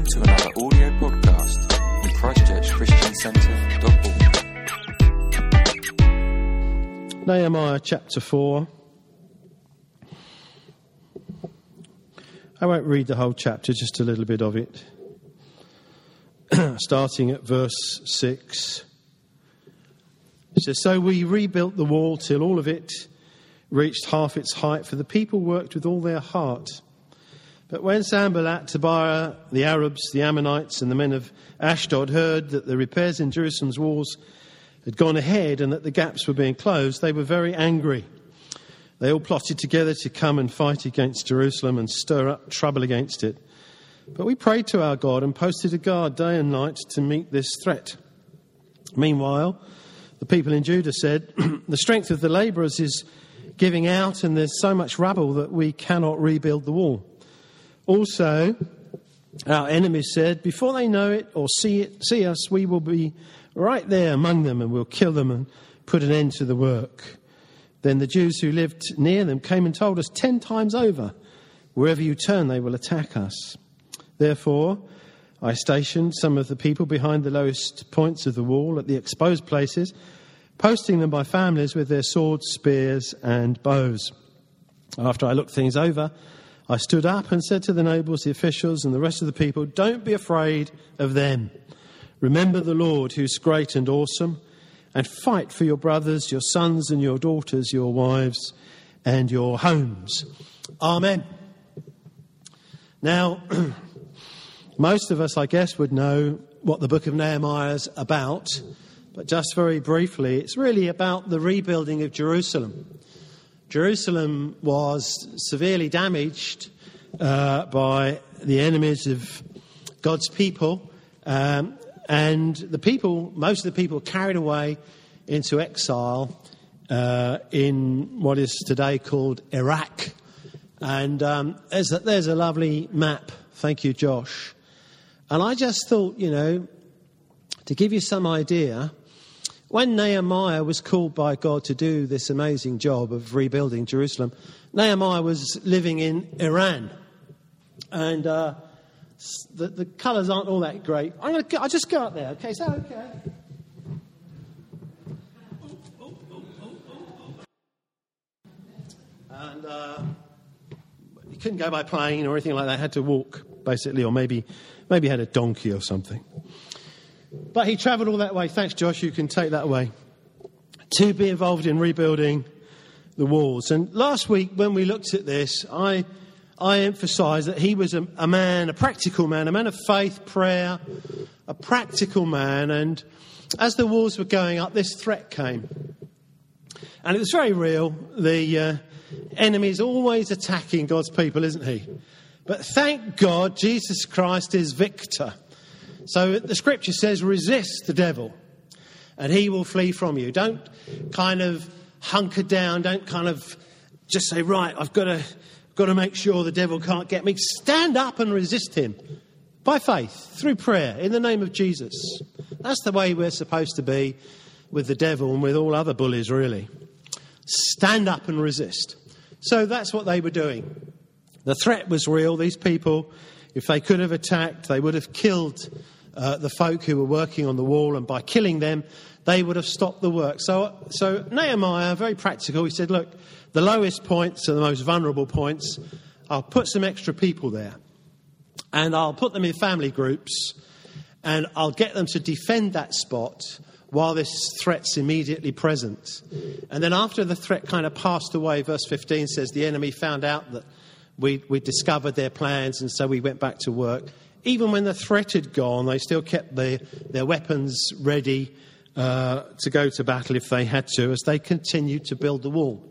Welcome to another audio podcast from Christchurch Christian ChristchurchChristianCentre.org. Nehemiah chapter 4. I won't read the whole chapter, just a little bit of it. Starting at verse 6. It says, So we rebuilt the wall till all of it reached half its height, for the people worked with all their heart. But when Sanballat, Tobiah, the Arabs, the Ammonites, and the men of Ashdod heard that the repairs in Jerusalem's walls had gone ahead and that the gaps were being closed, they were very angry. They all plotted together to come and fight against Jerusalem and stir up trouble against it. But we prayed to our God and posted a guard day and night to meet this threat. Meanwhile, the people in Judah said, The strength of the labourers is giving out, and there's so much rubble that we cannot rebuild the wall. Also, our enemies said, Before they know it or see it, see us, we will be right there among them and we'll kill them and put an end to the work. Then the Jews who lived near them came and told us ten times over, Wherever you turn, they will attack us. Therefore, I stationed some of the people behind the lowest points of the wall at the exposed places, posting them by families with their swords, spears, and bows. After I looked things over, I stood up and said to the nobles, the officials, and the rest of the people, Don't be afraid of them. Remember the Lord, who's great and awesome, and fight for your brothers, your sons, and your daughters, your wives, and your homes. Amen. Now, most of us, I guess, would know what the book of Nehemiah is about, but just very briefly, it's really about the rebuilding of Jerusalem. Jerusalem was severely damaged uh, by the enemies of God's people, um, and the people, most of the people, carried away into exile uh, in what is today called Iraq. And um, there's, a, there's a lovely map. Thank you, Josh. And I just thought, you know, to give you some idea, when Nehemiah was called by God to do this amazing job of rebuilding Jerusalem, Nehemiah was living in Iran. And uh, the, the colours aren't all that great. I'm going to I'll just go up there, okay? That okay? And uh, you couldn't go by plane or anything like that. had to walk, basically, or maybe, maybe had a donkey or something. But he travelled all that way. Thanks, Josh. You can take that away. To be involved in rebuilding the walls. And last week, when we looked at this, I, I emphasised that he was a, a man, a practical man, a man of faith, prayer, a practical man. And as the walls were going up, this threat came. And it was very real. The uh, enemy is always attacking God's people, isn't he? But thank God Jesus Christ is victor. So the scripture says, resist the devil and he will flee from you. Don't kind of hunker down. Don't kind of just say, right, I've got to, got to make sure the devil can't get me. Stand up and resist him by faith, through prayer, in the name of Jesus. That's the way we're supposed to be with the devil and with all other bullies, really. Stand up and resist. So that's what they were doing. The threat was real. These people if they could have attacked, they would have killed uh, the folk who were working on the wall, and by killing them, they would have stopped the work. So, so Nehemiah, very practical, he said, Look, the lowest points are the most vulnerable points. I'll put some extra people there, and I'll put them in family groups, and I'll get them to defend that spot while this threat's immediately present. And then after the threat kind of passed away, verse 15 says the enemy found out that we, we discovered their plans, and so we went back to work. Even when the threat had gone, they still kept the, their weapons ready uh, to go to battle if they had to, as they continued to build the wall.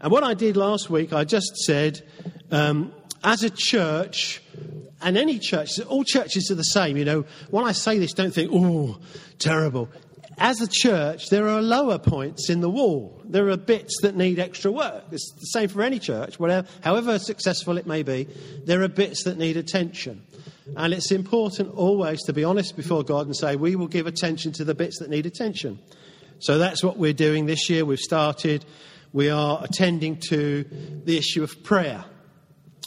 And what I did last week, I just said, um, as a church, and any church, all churches are the same, you know. When I say this, don't think, oh, terrible as a church, there are lower points in the wall. There are bits that need extra work. It's the same for any church, whatever, however successful it may be. There are bits that need attention. And it's important always to be honest before God and say, we will give attention to the bits that need attention. So that's what we're doing this year. We've started, we are attending to the issue of prayer.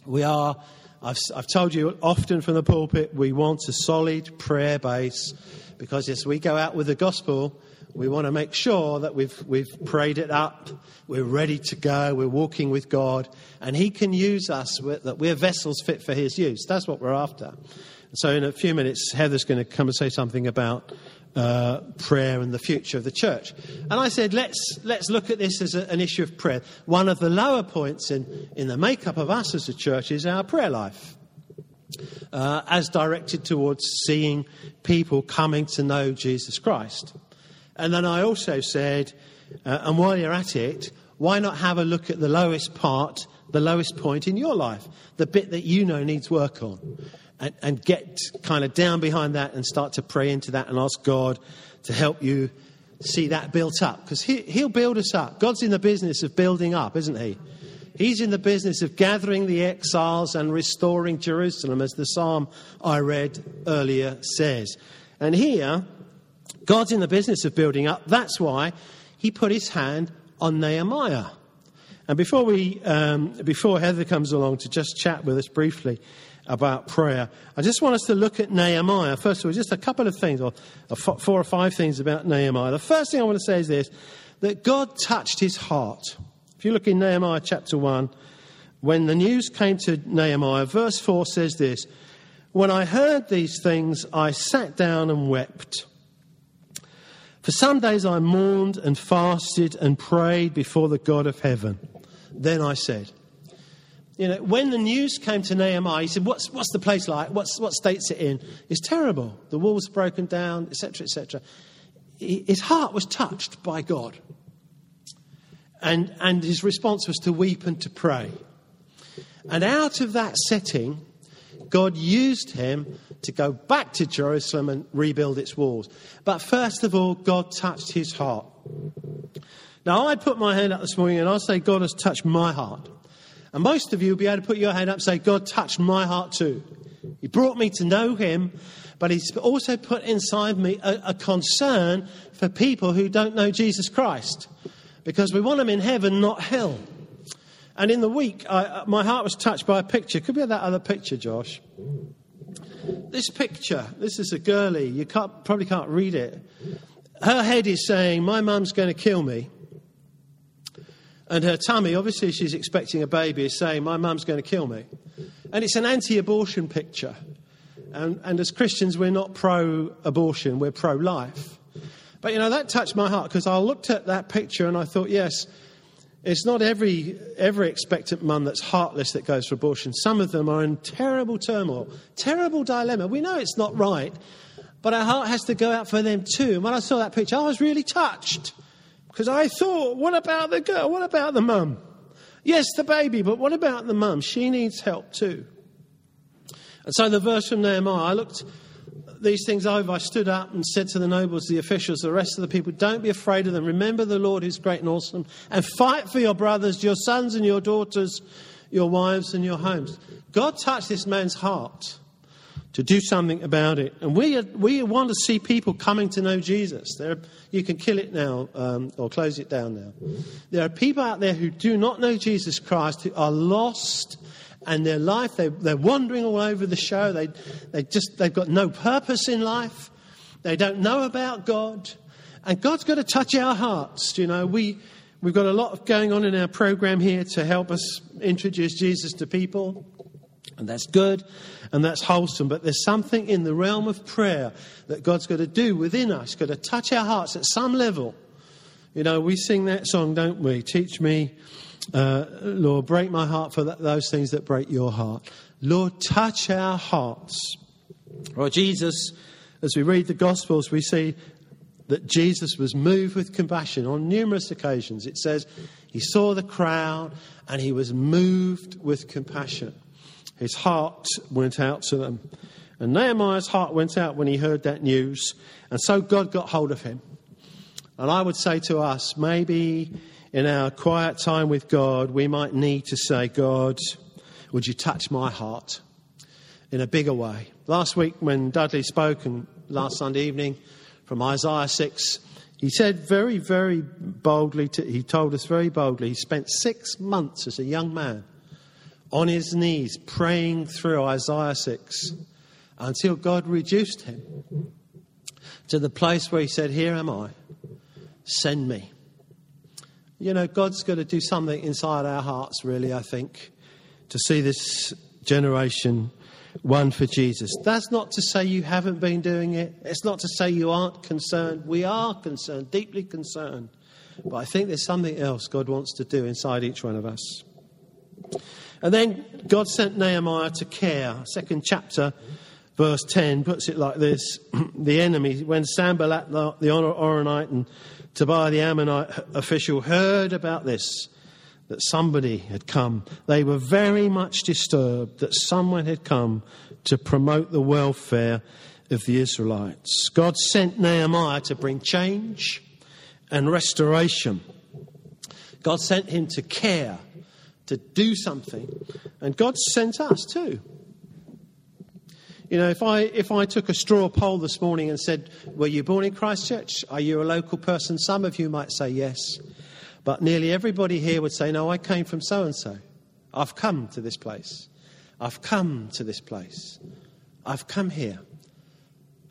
We are I've, I've told you often from the pulpit, we want a solid prayer base because as we go out with the gospel, we want to make sure that we've, we've prayed it up, we're ready to go, we're walking with God, and He can use us, that we're vessels fit for His use. That's what we're after. So, in a few minutes, Heather's going to come and say something about uh, prayer and the future of the church. And I said, let's, let's look at this as a, an issue of prayer. One of the lower points in, in the makeup of us as a church is our prayer life. Uh, as directed towards seeing people coming to know Jesus Christ. And then I also said, uh, and while you're at it, why not have a look at the lowest part, the lowest point in your life, the bit that you know needs work on, and, and get kind of down behind that and start to pray into that and ask God to help you see that built up. Because he, He'll build us up. God's in the business of building up, isn't He? He's in the business of gathering the exiles and restoring Jerusalem, as the psalm I read earlier says. And here, God's in the business of building up. That's why he put his hand on Nehemiah. And before, we, um, before Heather comes along to just chat with us briefly about prayer, I just want us to look at Nehemiah. First of all, just a couple of things, or four or five things about Nehemiah. The first thing I want to say is this that God touched his heart. If you look in Nehemiah chapter 1, when the news came to Nehemiah, verse 4 says this When I heard these things, I sat down and wept. For some days I mourned and fasted and prayed before the God of heaven. Then I said, you know, when the news came to Nehemiah, he said, what's, what's the place like? What's, what state's it in? It's terrible. The walls broken down, etc., etc. His heart was touched by God. And, and his response was to weep and to pray. And out of that setting, God used him to go back to Jerusalem and rebuild its walls. But first of all, God touched his heart. Now, I'd put my hand up this morning and I'd say, God has touched my heart. And most of you will be able to put your hand up and say, God touched my heart too. He brought me to know him, but he's also put inside me a, a concern for people who don't know Jesus Christ. Because we want them in heaven, not hell. And in the week, I, uh, my heart was touched by a picture. Could be that other picture, Josh. This picture, this is a girlie. You can't, probably can't read it. Her head is saying, My mum's going to kill me. And her tummy, obviously, she's expecting a baby, is saying, My mum's going to kill me. And it's an anti abortion picture. And, and as Christians, we're not pro abortion, we're pro life. But you know, that touched my heart because I looked at that picture and I thought, yes, it's not every, every expectant mum that's heartless that goes for abortion. Some of them are in terrible turmoil, terrible dilemma. We know it's not right, but our heart has to go out for them too. And when I saw that picture, I was really touched because I thought, what about the girl? What about the mum? Yes, the baby, but what about the mum? She needs help too. And so the verse from Nehemiah, I looked these things over, I stood up and said to the nobles, the officials, the rest of the people, Don't be afraid of them. Remember the Lord who's great and awesome, and fight for your brothers, your sons and your daughters, your wives and your homes. God touched this man's heart to do something about it. And we, we want to see people coming to know Jesus. There, you can kill it now um, or close it down now. There are people out there who do not know Jesus Christ, who are lost and their life. They, they're wandering all over the show. They, they just, they've got no purpose in life. They don't know about God. And God's got to touch our hearts. You know, we, we've got a lot going on in our program here to help us introduce Jesus to people. And that's good and that's wholesome. But there's something in the realm of prayer that God's got to do within us, got to touch our hearts at some level. You know, we sing that song, don't we? Teach me uh, Lord, break my heart for those things that break your heart. Lord, touch our hearts. Lord Jesus, as we read the Gospels, we see that Jesus was moved with compassion on numerous occasions. It says he saw the crowd and he was moved with compassion. His heart went out to them. And Nehemiah's heart went out when he heard that news. And so God got hold of him. And I would say to us, maybe in our quiet time with God, we might need to say, God, would you touch my heart in a bigger way? Last week, when Dudley spoke, and last Sunday evening from Isaiah 6, he said very, very boldly, to, he told us very boldly, he spent six months as a young man on his knees, praying through Isaiah 6 until God reduced him to the place where he said, Here am I, send me. You know, God's got to do something inside our hearts, really, I think, to see this generation one for Jesus. That's not to say you haven't been doing it. It's not to say you aren't concerned. We are concerned, deeply concerned. But I think there's something else God wants to do inside each one of us. And then God sent Nehemiah to care. Second chapter, verse 10 puts it like this The enemy, when Sanballat the Horonite and Tobiah the Ammonite official heard about this, that somebody had come, they were very much disturbed that someone had come to promote the welfare of the Israelites. God sent Nehemiah to bring change and restoration. God sent him to care, to do something, and God sent us too. You know, if I, if I took a straw poll this morning and said, Were you born in Christchurch? Are you a local person? Some of you might say yes. But nearly everybody here would say, No, I came from so and so. I've come to this place. I've come to this place. I've come here.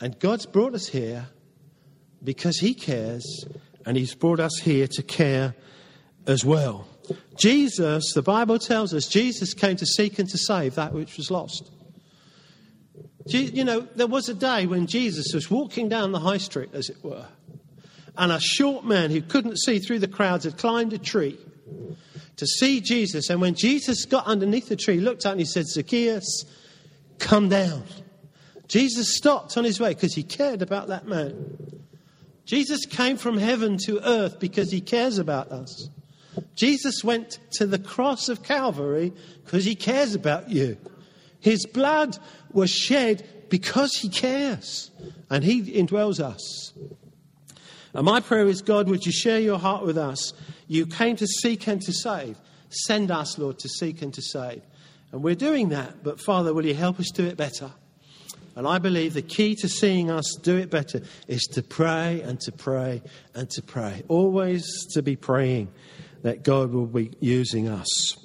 And God's brought us here because He cares, and He's brought us here to care as well. Jesus, the Bible tells us, Jesus came to seek and to save that which was lost. You know, there was a day when Jesus was walking down the high street, as it were, and a short man who couldn't see through the crowds had climbed a tree to see Jesus. And when Jesus got underneath the tree, looked up and he said, Zacchaeus, come down. Jesus stopped on his way because he cared about that man. Jesus came from heaven to earth because he cares about us. Jesus went to the cross of Calvary because he cares about you. His blood was shed because he cares and he indwells us. And my prayer is, God, would you share your heart with us? You came to seek and to save. Send us, Lord, to seek and to save. And we're doing that, but Father, will you help us do it better? And I believe the key to seeing us do it better is to pray and to pray and to pray. Always to be praying that God will be using us.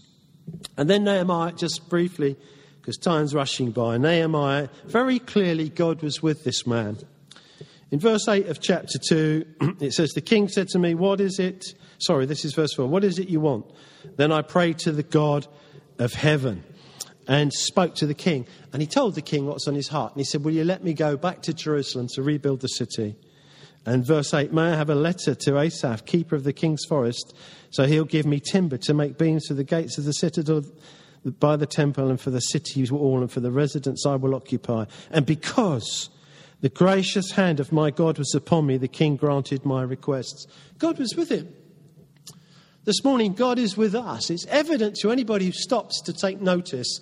And then Nehemiah, just briefly, because time's rushing by. Nehemiah, very clearly, God was with this man. In verse 8 of chapter 2, it says, The king said to me, What is it? Sorry, this is verse 4. What is it you want? Then I prayed to the God of heaven and spoke to the king. And he told the king what's on his heart. And he said, Will you let me go back to Jerusalem to rebuild the city? And verse 8, May I have a letter to Asaph, keeper of the king's forest, so he'll give me timber to make beams for the gates of the citadel by the temple and for the cities all and for the residence I will occupy. And because the gracious hand of my God was upon me, the king granted my requests. God was with him. This morning, God is with us. It's evident to anybody who stops to take notice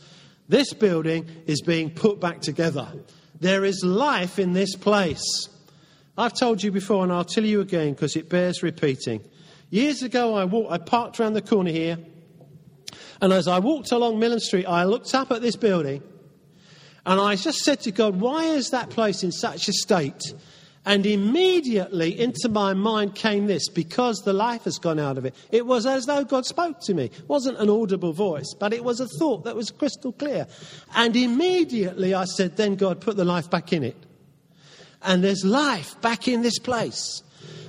this building is being put back together. There is life in this place. I've told you before, and I'll tell you again because it bears repeating. Years ago, I, walked, I parked around the corner here and as I walked along Millen Street, I looked up at this building and I just said to God, why is that place in such a state? And immediately into my mind came this because the life has gone out of it. It was as though God spoke to me. It wasn't an audible voice, but it was a thought that was crystal clear. And immediately I said, then God, put the life back in it. And there's life back in this place.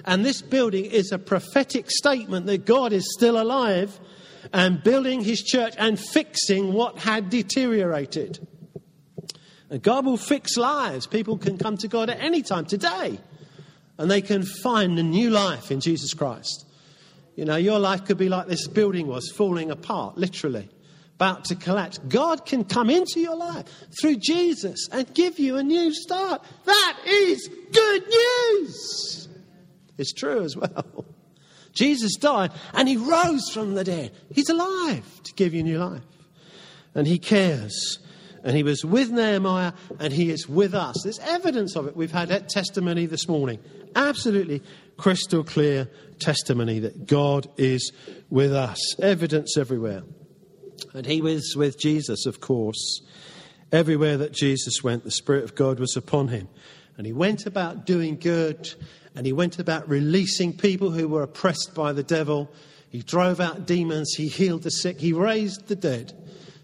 And this building is a prophetic statement that God is still alive and building his church and fixing what had deteriorated. And God will fix lives. People can come to God at any time today and they can find a new life in Jesus Christ. You know, your life could be like this building was falling apart, literally, about to collapse. God can come into your life through Jesus and give you a new start. That is good news. It's true as well. Jesus died and he rose from the dead. He's alive to give you new life. And he cares. And he was with Nehemiah and he is with us. There's evidence of it. We've had that testimony this morning. Absolutely crystal clear testimony that God is with us. Evidence everywhere. And he was with Jesus, of course. Everywhere that Jesus went, the Spirit of God was upon him. And he went about doing good and he went about releasing people who were oppressed by the devil. He drove out demons, he healed the sick, he raised the dead.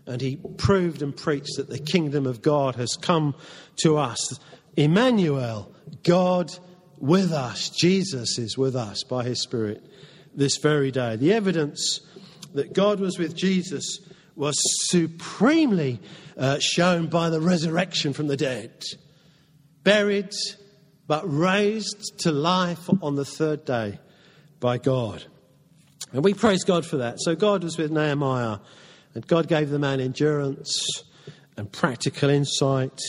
and he proved and preached that the kingdom of God has come to us. Emmanuel, God with us. Jesus is with us by his Spirit this very day. The evidence that God was with Jesus was supremely uh, shown by the resurrection from the dead. Buried, but raised to life on the third day by God. And we praise God for that. So God was with Nehemiah, and God gave the man endurance and practical insight,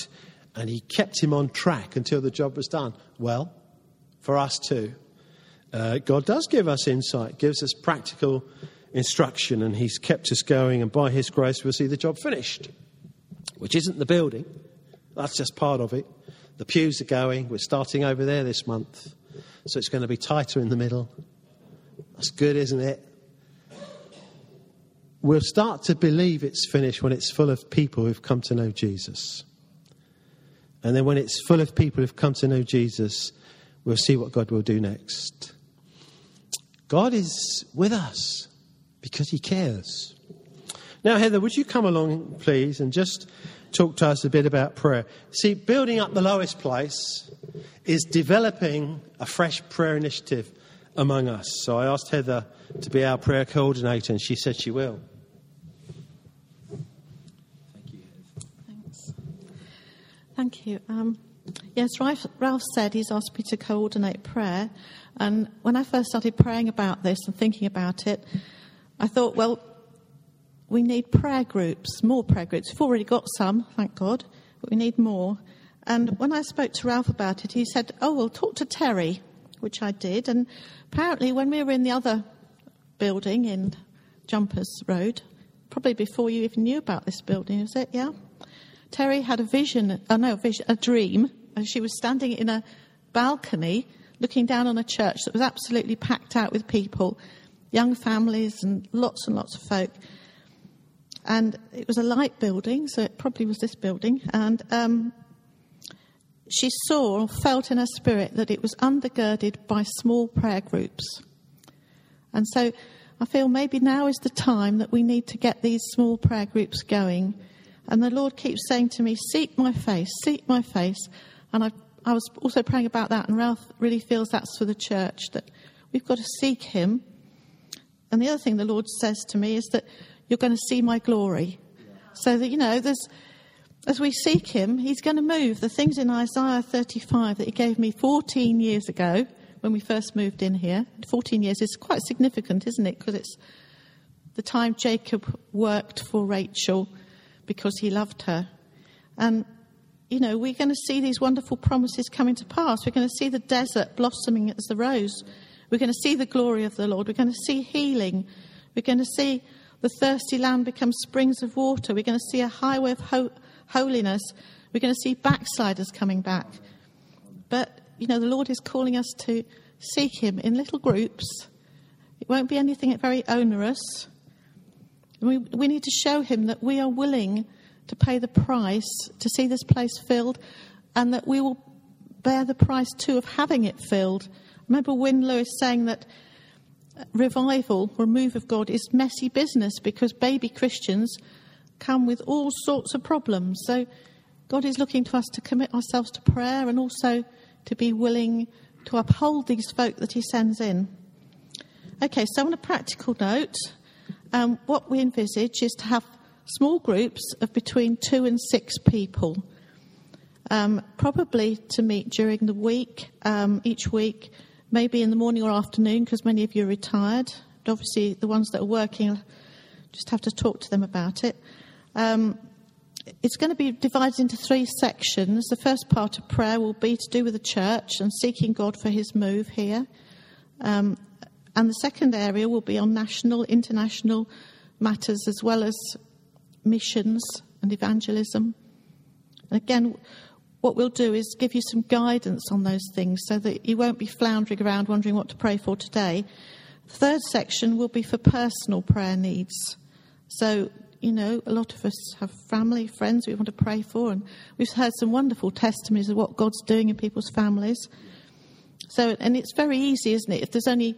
and he kept him on track until the job was done. Well, for us too. Uh, God does give us insight, gives us practical instruction, and He's kept us going, and by His grace, we'll see the job finished, which isn't the building, that's just part of it. The pews are going, we're starting over there this month, so it's going to be tighter in the middle. That's good, isn't it? We'll start to believe it's finished when it's full of people who've come to know Jesus. And then when it's full of people who've come to know Jesus, we'll see what God will do next. God is with us because he cares. Now, Heather, would you come along, please, and just talk to us a bit about prayer? See, building up the lowest place is developing a fresh prayer initiative among us. So I asked Heather to be our prayer coordinator, and she said she will. Thank you. Thanks. Thank you. Um, Yes, Ralph, Ralph said he's asked me to coordinate prayer. And when I first started praying about this and thinking about it, I thought, well, we need prayer groups, more prayer groups. We've already got some, thank God, but we need more. And when I spoke to Ralph about it, he said, oh, well, talk to Terry, which I did. And apparently, when we were in the other building in Jumpers Road, probably before you even knew about this building, is it? Yeah? Terry had a vision, oh no, a, vision, a dream, and she was standing in a balcony looking down on a church that was absolutely packed out with people, young families and lots and lots of folk. And it was a light building, so it probably was this building. And um, she saw or felt in her spirit that it was undergirded by small prayer groups. And so I feel maybe now is the time that we need to get these small prayer groups going and the Lord keeps saying to me, Seek my face, seek my face. And I, I was also praying about that, and Ralph really feels that's for the church, that we've got to seek Him. And the other thing the Lord says to me is that you're going to see my glory. So that, you know, there's, as we seek Him, He's going to move. The things in Isaiah 35 that He gave me 14 years ago when we first moved in here, 14 years is quite significant, isn't it? Because it's the time Jacob worked for Rachel because he loved her. And, you know, we're going to see these wonderful promises coming to pass. We're going to see the desert blossoming as the rose. We're going to see the glory of the Lord. We're going to see healing. We're going to see the thirsty land becomes springs of water. We're going to see a highway of ho- holiness. We're going to see backsliders coming back. But, you know, the Lord is calling us to seek Him in little groups. It won't be anything very onerous. We, we need to show him that we are willing to pay the price to see this place filled and that we will bear the price too of having it filled. remember Win Lewis saying that revival or move of God is messy business because baby Christians come with all sorts of problems. So God is looking to us to commit ourselves to prayer and also to be willing to uphold these folk that He sends in. Okay, so on a practical note, um, what we envisage is to have small groups of between two and six people, um, probably to meet during the week, um, each week, maybe in the morning or afternoon, because many of you are retired. Obviously, the ones that are working just have to talk to them about it. Um, it's going to be divided into three sections. The first part of prayer will be to do with the church and seeking God for his move here. Um, and the second area will be on national, international matters as well as missions and evangelism. And again, what we'll do is give you some guidance on those things so that you won't be floundering around wondering what to pray for today. The third section will be for personal prayer needs. So, you know, a lot of us have family, friends we want to pray for, and we've heard some wonderful testimonies of what God's doing in people's families. So, and it's very easy, isn't it? If there's only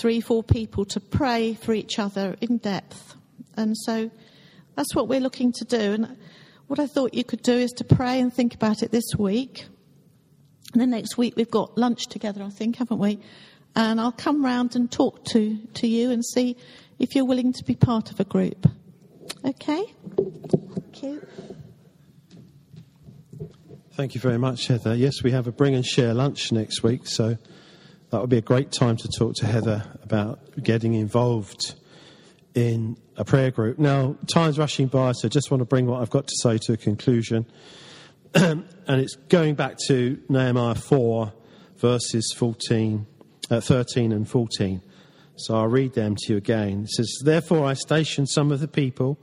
three, four people to pray for each other in depth. And so that's what we're looking to do. And what I thought you could do is to pray and think about it this week. And then next week we've got lunch together, I think, haven't we? And I'll come round and talk to, to you and see if you're willing to be part of a group. Okay? Thank you. Thank you very much, Heather. Yes, we have a bring and share lunch next week, so that would be a great time to talk to Heather about getting involved in a prayer group. Now, time's rushing by, so I just want to bring what I've got to say to a conclusion. and it's going back to Nehemiah 4, verses 14, uh, 13 and 14. So I'll read them to you again. It says, Therefore I stationed some of the people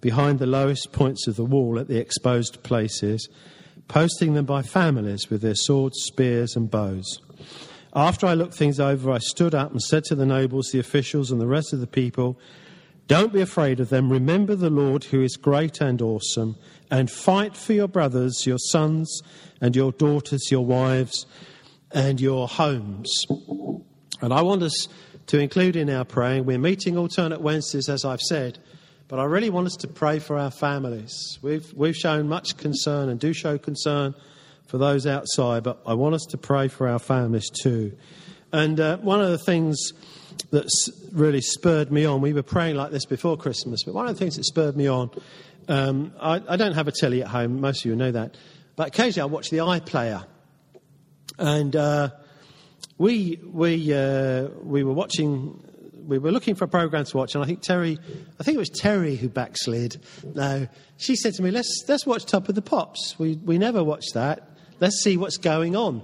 behind the lowest points of the wall at the exposed places posting them by families with their swords, spears, and bows. After I looked things over, I stood up and said to the nobles, the officials, and the rest of the people, Don't be afraid of them. Remember the Lord who is great and awesome, and fight for your brothers, your sons, and your daughters, your wives, and your homes. And I want us to include in our praying, we're meeting alternate Wednesdays, as I've said. But I really want us to pray for our families. We've, we've shown much concern and do show concern for those outside, but I want us to pray for our families too. And uh, one of the things that's really spurred me on, we were praying like this before Christmas, but one of the things that spurred me on, um, I, I, don't have a telly at home, most of you know that, but occasionally I watch the iPlayer. And uh, we, we, uh, we were watching we were looking for a program to watch, and I think Terry, I think it was Terry who backslid. No, she said to me, "Let's let's watch Top of the Pops." We we never watched that. Let's see what's going on.